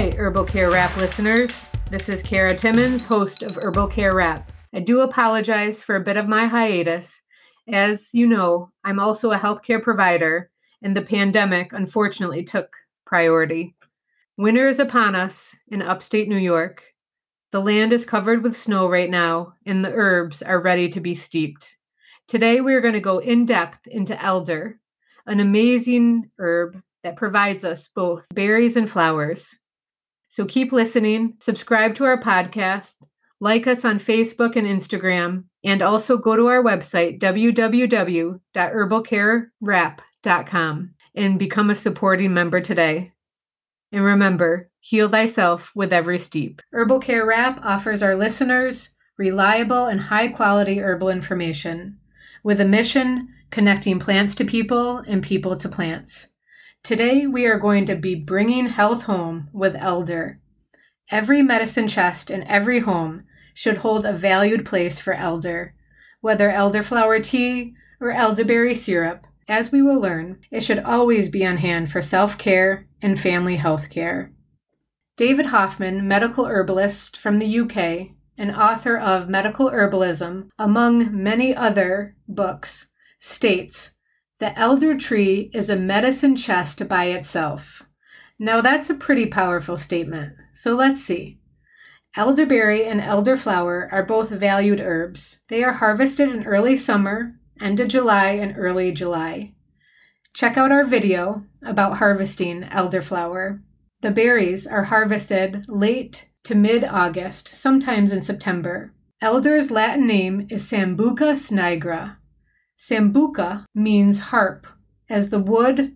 Hi, Herbal Care Rap listeners. This is Kara Timmons, host of Herbal Care Rap. I do apologize for a bit of my hiatus. As you know, I'm also a healthcare provider, and the pandemic unfortunately took priority. Winter is upon us in upstate New York. The land is covered with snow right now, and the herbs are ready to be steeped. Today, we're going to go in depth into elder, an amazing herb that provides us both berries and flowers. So keep listening, subscribe to our podcast, like us on Facebook and Instagram, and also go to our website, www.herbalcarerap.com, and become a supporting member today. And remember, heal thyself with every steep. Herbal Care Rap offers our listeners reliable and high quality herbal information with a mission connecting plants to people and people to plants. Today, we are going to be bringing health home with elder. Every medicine chest in every home should hold a valued place for elder. Whether elderflower tea or elderberry syrup, as we will learn, it should always be on hand for self care and family health care. David Hoffmann, medical herbalist from the UK and author of Medical Herbalism, among many other books, states the elder tree is a medicine chest by itself. Now that's a pretty powerful statement. So let's see. Elderberry and elderflower are both valued herbs. They are harvested in early summer, end of July, and early July. Check out our video about harvesting elderflower. The berries are harvested late to mid August, sometimes in September. Elder's Latin name is Sambucus nigra. Sambuca means harp, as the wood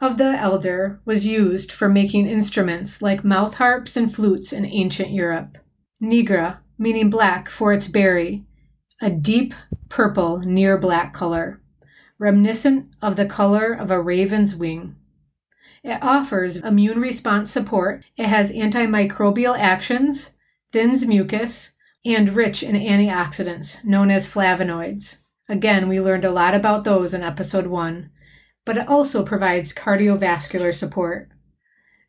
of the elder was used for making instruments like mouth harps and flutes in ancient Europe. Nigra, meaning black for its berry, a deep purple, near black color, reminiscent of the color of a raven's wing. It offers immune response support. It has antimicrobial actions, thins mucus, and rich in antioxidants known as flavonoids. Again, we learned a lot about those in episode 1, but it also provides cardiovascular support.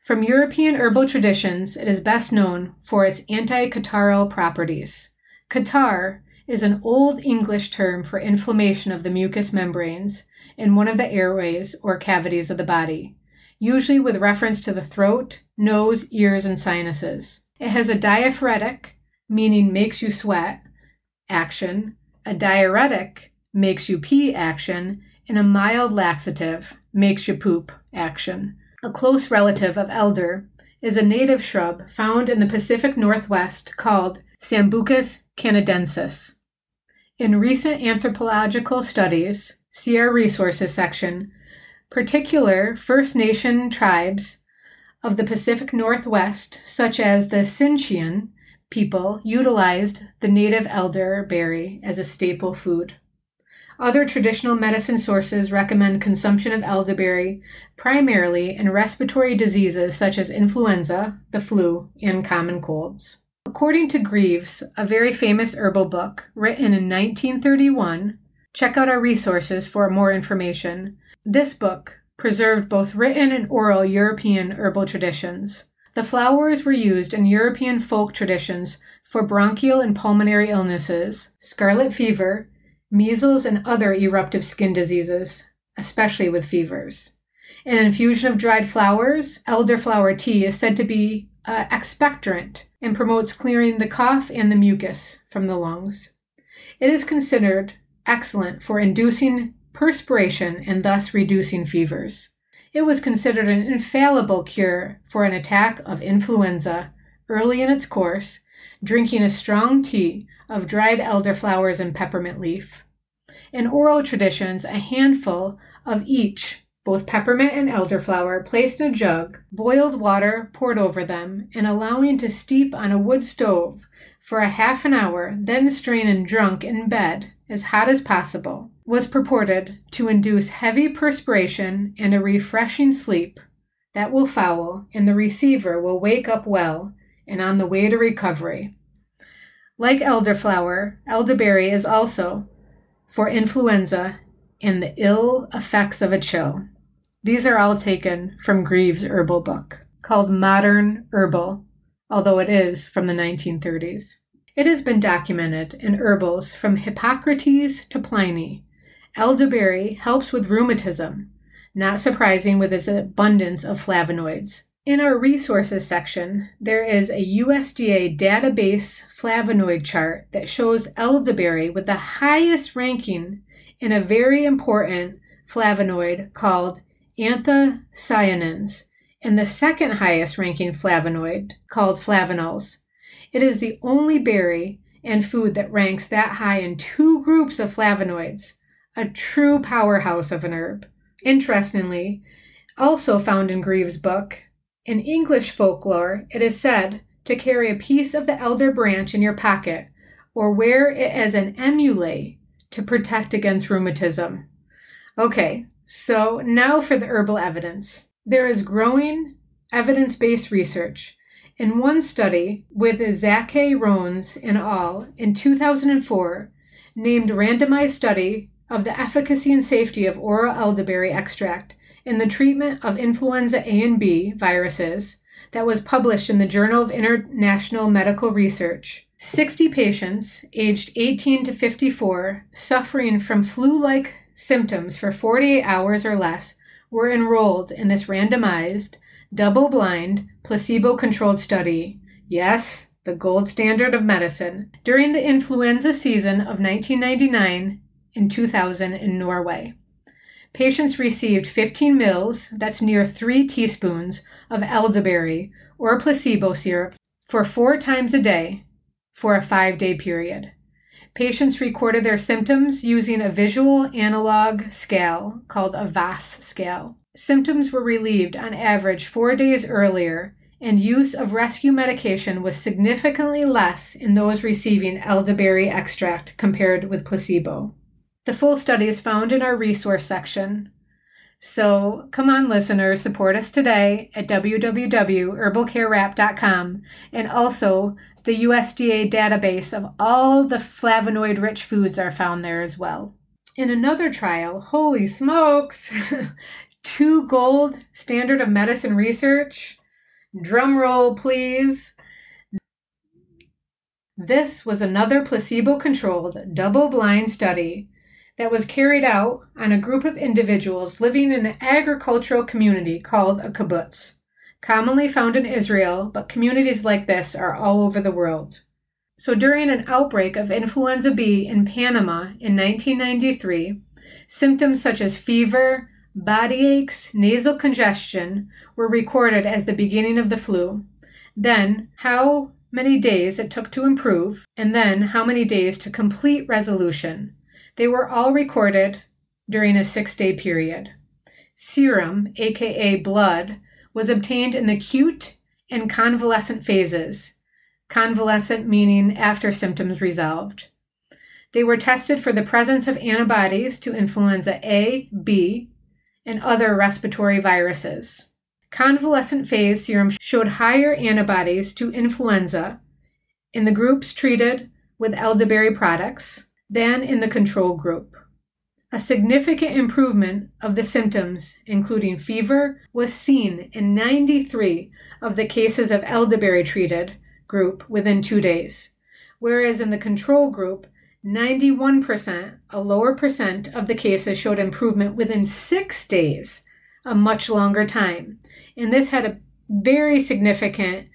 From European herbal traditions, it is best known for its anti-catarrhal properties. Catarrh is an old English term for inflammation of the mucous membranes in one of the airways or cavities of the body, usually with reference to the throat, nose, ears, and sinuses. It has a diaphoretic, meaning makes you sweat, action, a diuretic makes you pee action, and a mild laxative makes you poop action. A close relative of elder is a native shrub found in the Pacific Northwest called Sambucus canadensis. In recent anthropological studies, our resources section, particular First Nation tribes of the Pacific Northwest, such as the Tsimshian, people utilized the native elderberry as a staple food. Other traditional medicine sources recommend consumption of elderberry primarily in respiratory diseases such as influenza, the flu, and common colds. According to Grieve's, a very famous herbal book written in 1931, check out our resources for more information. This book preserved both written and oral European herbal traditions. The flowers were used in European folk traditions for bronchial and pulmonary illnesses, scarlet fever, measles, and other eruptive skin diseases, especially with fevers. An infusion of dried flowers, elderflower tea, is said to be uh, expectorant and promotes clearing the cough and the mucus from the lungs. It is considered excellent for inducing perspiration and thus reducing fevers. It was considered an infallible cure for an attack of influenza early in its course, drinking a strong tea of dried elderflowers and peppermint leaf. In oral traditions, a handful of each, both peppermint and elderflower, placed in a jug, boiled water poured over them, and allowing to steep on a wood stove for a half an hour, then strain and drunk in bed as hot as possible was purported to induce heavy perspiration and a refreshing sleep that will foul, and the receiver will wake up well and on the way to recovery. Like elderflower, elderberry is also for influenza and the ill effects of a chill. These are all taken from Grieve's herbal book. called Modern Herbal, although it is from the 1930s. It has been documented in herbals from Hippocrates to Pliny. Elderberry helps with rheumatism, not surprising with its abundance of flavonoids. In our resources section, there is a USDA database flavonoid chart that shows elderberry with the highest ranking in a very important flavonoid called anthocyanins and the second highest ranking flavonoid called flavanols. It is the only berry and food that ranks that high in two groups of flavonoids, a true powerhouse of an herb. Interestingly, also found in Grieve's book, in English folklore, it is said to carry a piece of the elder branch in your pocket or wear it as an amulet to protect against rheumatism. Okay, so now for the herbal evidence. There is growing evidence based research. In one study with Zakay-Rones et al. in 2004, named randomized study of the efficacy and safety of oral elderberry extract in the treatment of influenza A and B viruses that was published in the Journal of International Medical Research. 60 patients aged 18 to 54 suffering from flu like symptoms for 48 hours or less were enrolled in this randomized, double blind, placebo controlled study. Yes, the gold standard of medicine during the influenza season of 1999 and 2000 in Norway. Patients received 15 mils, that's near 3 teaspoons, of elderberry or placebo syrup for four times a day for a five day period. Patients recorded their symptoms using a visual analog scale called a VAS scale. Symptoms were relieved on average four days earlier, and use of rescue medication was significantly less in those receiving elderberry extract compared with placebo. The full study is found in our resource section. So come on, listeners, support us today at www.herbalcarewrap.com and also the USDA database of all the flavonoid rich foods are found there as well. In another trial, holy smokes, two gold standard of medicine research. Drum roll, please. This was another placebo controlled, double blind study that was carried out on a group of individuals living in an agricultural community called a kibbutz, commonly found in Israel, but communities like this are all over the world. So during an outbreak of influenza B in Panama in 1993, symptoms such as fever, body aches, nasal congestion were recorded as the beginning of the flu. Then, how many days it took to improve, and then how many days to complete resolution. They were all recorded during a six day period. Serum, aka blood, was obtained in the acute and convalescent phases, convalescent meaning after symptoms resolved. They were tested for the presence of antibodies to influenza A, B, and other respiratory viruses. Convalescent phase serum showed higher antibodies to influenza in the groups treated with elderberry products than in the control group. A significant improvement of the symptoms, including fever, was seen in 93 of the cases of elderberry treated group within two days, whereas in the control group, 91%, a lower percent of the cases showed improvement within six days, a much longer time. And this had a very significant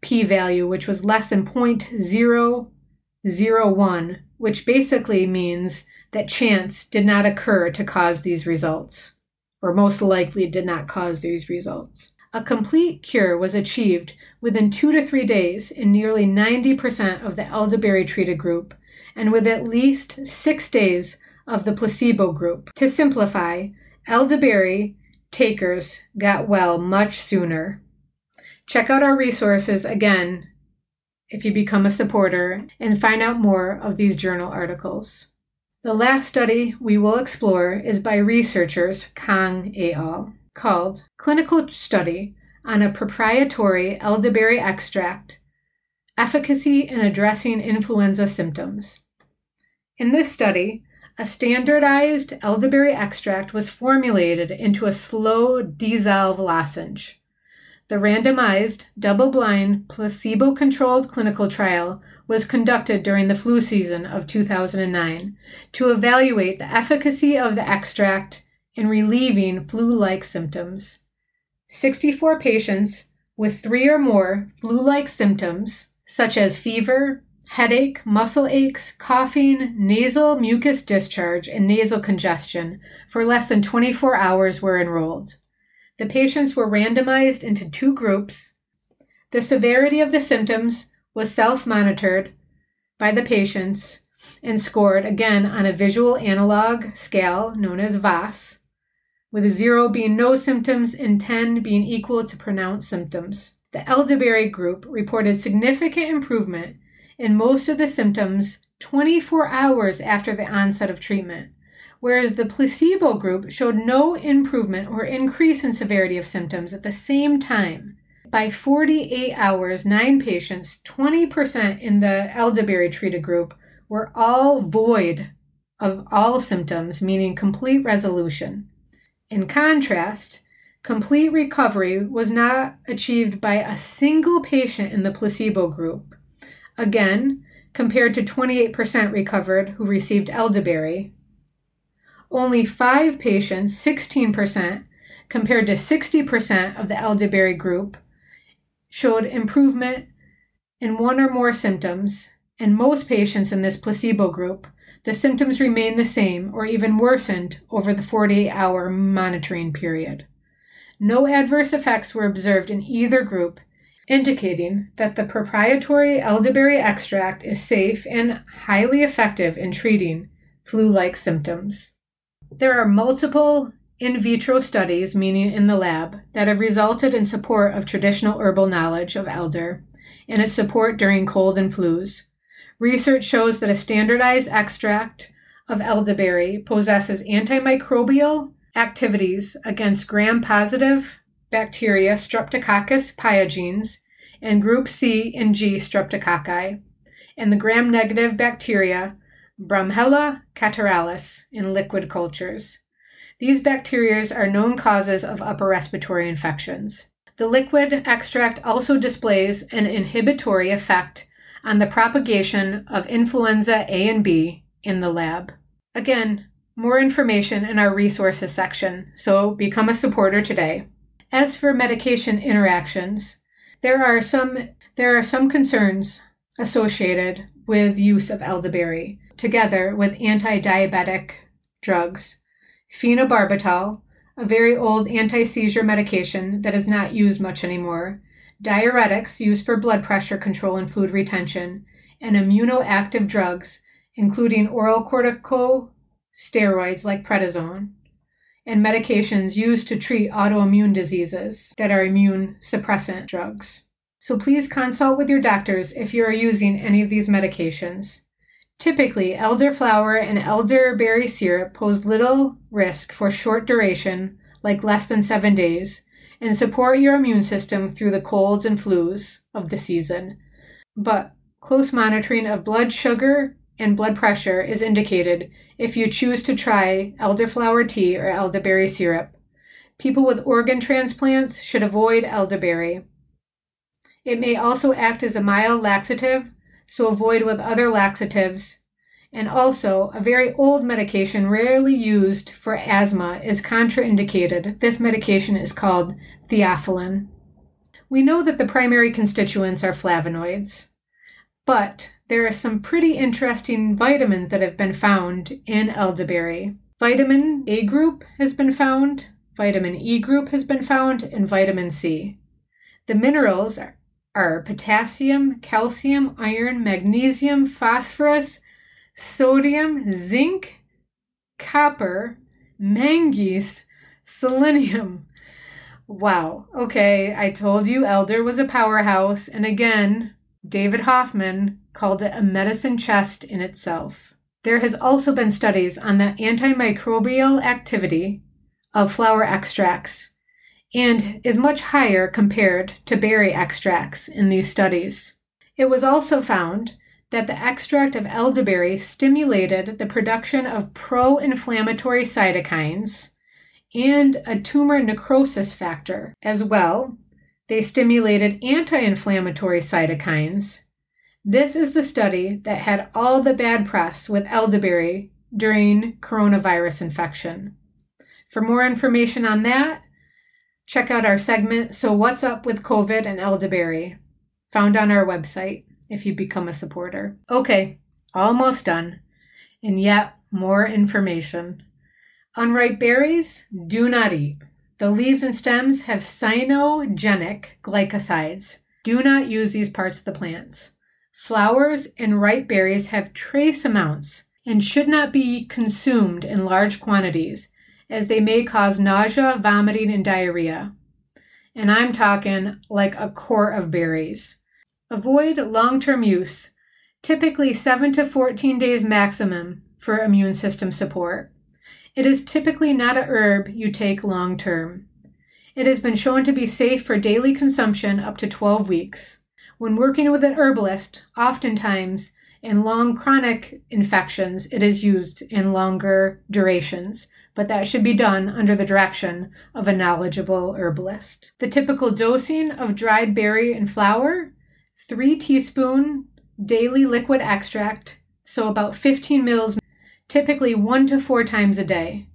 p value, which was less than 0.001 which basically means that chance did not occur to cause these results, or most likely did not cause these results. A complete cure was achieved within two to three days in nearly 90% of the elderberry treated group, and with at least six days of the placebo group. To simplify, elderberry takers got well much sooner. Check out our resources again if you become a supporter and find out more of these journal articles. The last study we will explore is by researchers Kang et al. Called Clinical Study on a Proprietary Elderberry Extract Efficacy in Addressing Influenza Symptoms. In this study, a standardized elderberry extract was formulated into a slow dissolve lozenge. The randomized, double blind, placebo controlled clinical trial was conducted during the flu season of 2009 to evaluate the efficacy of the extract in relieving flu like symptoms. 64 patients with three or more flu like symptoms, such as fever, headache, muscle aches, coughing, nasal mucus discharge, and nasal congestion for less than 24 hours were enrolled. The patients were randomized into two groups. The severity of the symptoms was self monitored by the patients and scored again on a visual analog scale known as VAS, with 0 being no symptoms and 10 being equal to pronounced symptoms. The elderberry group reported significant improvement in most of the symptoms 24 hours after the onset of treatment, whereas the placebo group showed no improvement or increase in severity of symptoms at the same time. By 48 hours, nine patients, 20% in the elderberry treated group, were all void of all symptoms, meaning complete resolution. In contrast, complete recovery was not achieved by a single patient in the placebo group. Again, compared to 28% recovered who received elderberry, only five patients, 16%, compared to 60% of the elderberry group, showed improvement in one or more symptoms, and most patients in this placebo group, the symptoms remained the same or even worsened over the 48 hour monitoring period. No adverse effects were observed in either group, indicating that the proprietary elderberry extract is safe and highly effective in treating flu like symptoms. There are multiple in vitro studies, meaning in the lab, that have resulted in support of traditional herbal knowledge of elder and its support during cold and flus. Research shows that a standardized extract of elderberry possesses antimicrobial activities against gram positive bacteria Streptococcus pyogenes and group C and G streptococci, and the gram negative bacteria Branhamella catarrhalis in liquid cultures. These bacteria are known causes of upper respiratory infections. The liquid extract also displays an inhibitory effect on the propagation of influenza A and B in the lab. Again, more information in our resources section, so become a supporter today. As for medication interactions, there are some there are some concerns associated with use of elderberry together with anti-diabetic drugs. Phenobarbital, a very old anti-seizure medication that is not used much anymore, diuretics used for blood pressure control and fluid retention, and immunoactive drugs including oral corticosteroids like prednisone and medications used to treat autoimmune diseases that are immune suppressant drugs. So please consult with your doctors if you are using any of these medications. Typically, elderflower and elderberry syrup pose little risk for short duration, like less than seven days, and support your immune system through the colds and flus of the season. But close monitoring of blood sugar and blood pressure is indicated if you choose to try elderflower tea or elderberry syrup. People with organ transplants should avoid elderberry. It may also act as a mild laxative, so avoid with other laxatives. And also, a very old medication rarely used for asthma is contraindicated. This medication is called theophylline. We know that the primary constituents are flavonoids, but there are some pretty interesting vitamins that have been found in elderberry. Vitamin A group has been found, vitamin E group has been found, and vitamin C. The minerals are, are potassium, calcium, iron, magnesium, phosphorus, sodium, zinc, copper, manganese, selenium. Wow. Okay, I told you Elder was a powerhouse, and again, David Hoffmann called it a medicine chest in itself. There has also been studies on the antimicrobial activity of flower extracts and is much higher compared to berry extracts in these studies. It was also found that the extract of elderberry stimulated the production of pro inflammatory cytokines and a tumor necrosis factor as well They stimulated anti inflammatory cytokines. This is the study that had all the bad press with elderberry during coronavirus infection. For more information on that, check out our segment So What's Up with COVID and Elderberry, found on our website if you become a supporter. Okay, almost done. And yet, more information. Unripe berries, do not eat. The leaves and stems have cyanogenic glycosides. Do not use these parts of the plants. Flowers and ripe berries have trace amounts and should not be consumed in large quantities, as they may cause nausea, vomiting, and diarrhea. And I'm talking like a quart of berries. Avoid long term use, typically 7 to 14 days maximum for immune system support. It is typically not a herb you take long term. It has been shown to be safe for daily consumption up to 12 weeks. When working with an herbalist, oftentimes in long chronic infections, it is used in longer durations, but that should be done under the direction of a knowledgeable herbalist. The typical dosing of dried berry and flower 3 teaspoon daily liquid extract, so about 15 mils typically one to four times a day.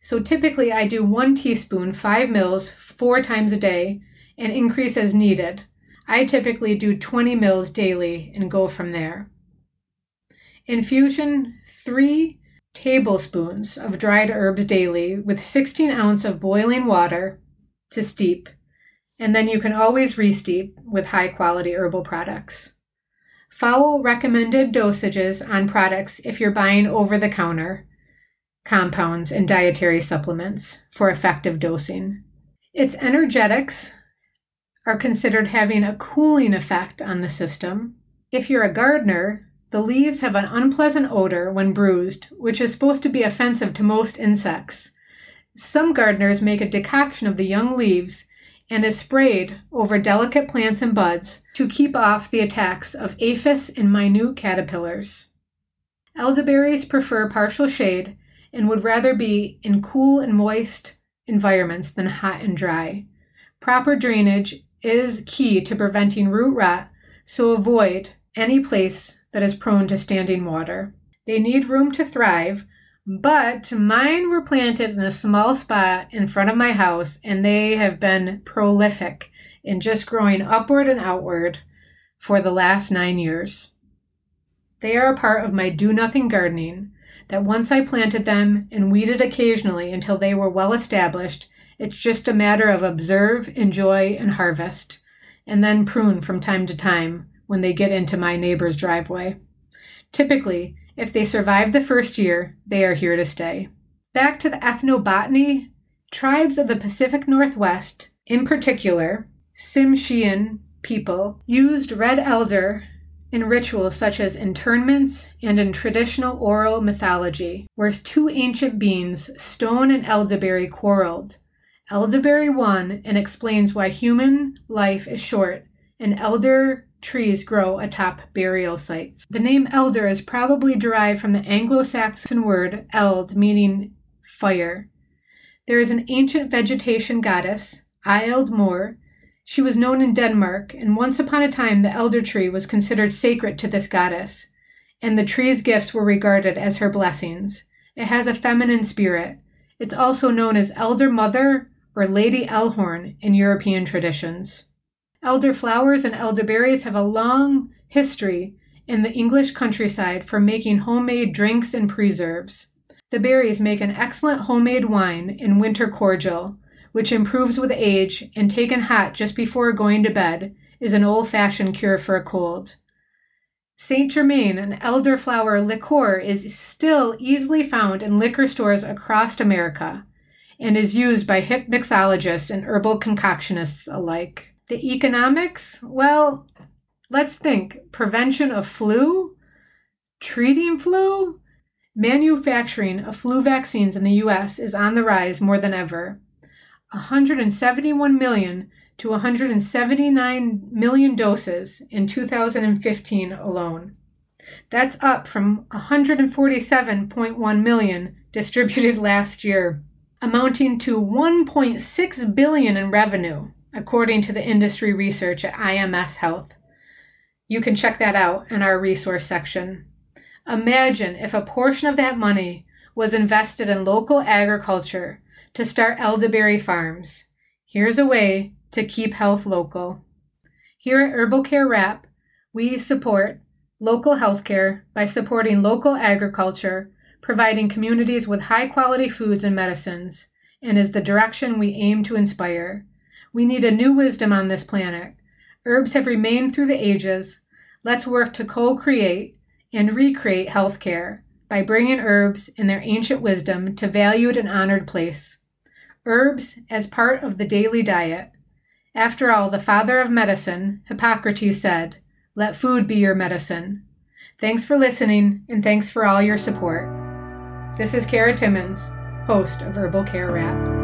So typically I do one teaspoon, five mils, four times a day and increase as needed. I typically do 20 mils daily and go from there. Infusion three tablespoons of dried herbs daily with 16 ounce of boiling water to steep, and then you can always resteep with high quality herbal products. Follow recommended dosages on products if you're buying over the counter compounds and dietary supplements for effective dosing. Its energetics are considered having a cooling effect on the system. If you're a gardener, the leaves have an unpleasant odor when bruised, which is supposed to be offensive to most insects. Some gardeners make a decoction of the young leaves and is sprayed over delicate plants and buds to keep off the attacks of aphis and minute caterpillars. Elderberries prefer partial shade and would rather be in cool and moist environments than hot and dry. Proper drainage is key to preventing root rot, so avoid any place that is prone to standing water. They need room to thrive, but mine were planted in a small spot in front of my house, and they have been prolific in just growing upward and outward for the last nine years. They are a part of my do nothing gardening that once I planted them and weeded occasionally until they were well established, it's just a matter of observe, enjoy, and harvest, and then prune from time to time when they get into my neighbor's driveway. Typically, if they survive the first year, they are here to stay. Back to the ethnobotany, tribes of the Pacific Northwest, in particular, Tsimshian people, used red elder in rituals such as internments and in traditional oral mythology, where two ancient beings, stone and elderberry, quarreled. Elderberry won and explains why human life is short, and elder trees grow atop burial sites. The name elder is probably derived from the Anglo Saxon word eld, meaning fire. There is an ancient vegetation goddess, Ield Mor. She was known in Denmark, and once upon a time the elder tree was considered sacred to this goddess, and the tree's gifts were regarded as her blessings. It has a feminine spirit. It's also known as Elder Mother or Lady Elhorn in European traditions. Elderflowers and elderberries have a long history in the English countryside for making homemade drinks and preserves. The berries make an excellent homemade wine and winter cordial, which improves with age and taken hot just before going to bed is an old fashioned cure for a cold. Saint Germain, an elderflower liqueur, is still easily found in liquor stores across America and is used by hip mixologists and herbal concoctionists alike. The economics? Well, let's think prevention of flu, treating flu, manufacturing of flu vaccines in the US is on the rise more than ever. 171 million to 179 million doses in 2015 alone. That's up from 147.1 million distributed last year, amounting to 1.6 billion in revenue. According to the industry research at IMS Health. You can check that out in our resource section. Imagine if a portion of that money was invested in local agriculture to start elderberry farms. Here's a way to keep health local. Here at Herbal Care Wrap, we support local healthcare by supporting local agriculture, providing communities with high quality foods and medicines, and is the direction we aim to inspire. We need a new wisdom on this planet. Herbs have remained through the ages. Let's work to co create and recreate healthcare by bringing herbs in their ancient wisdom to valued and honored place. Herbs as part of the daily diet. After all, the father of medicine, Hippocrates, said, Let food be your medicine. Thanks for listening, and thanks for all your support. This is Kara Timmons, host of Herbal Care Wrap.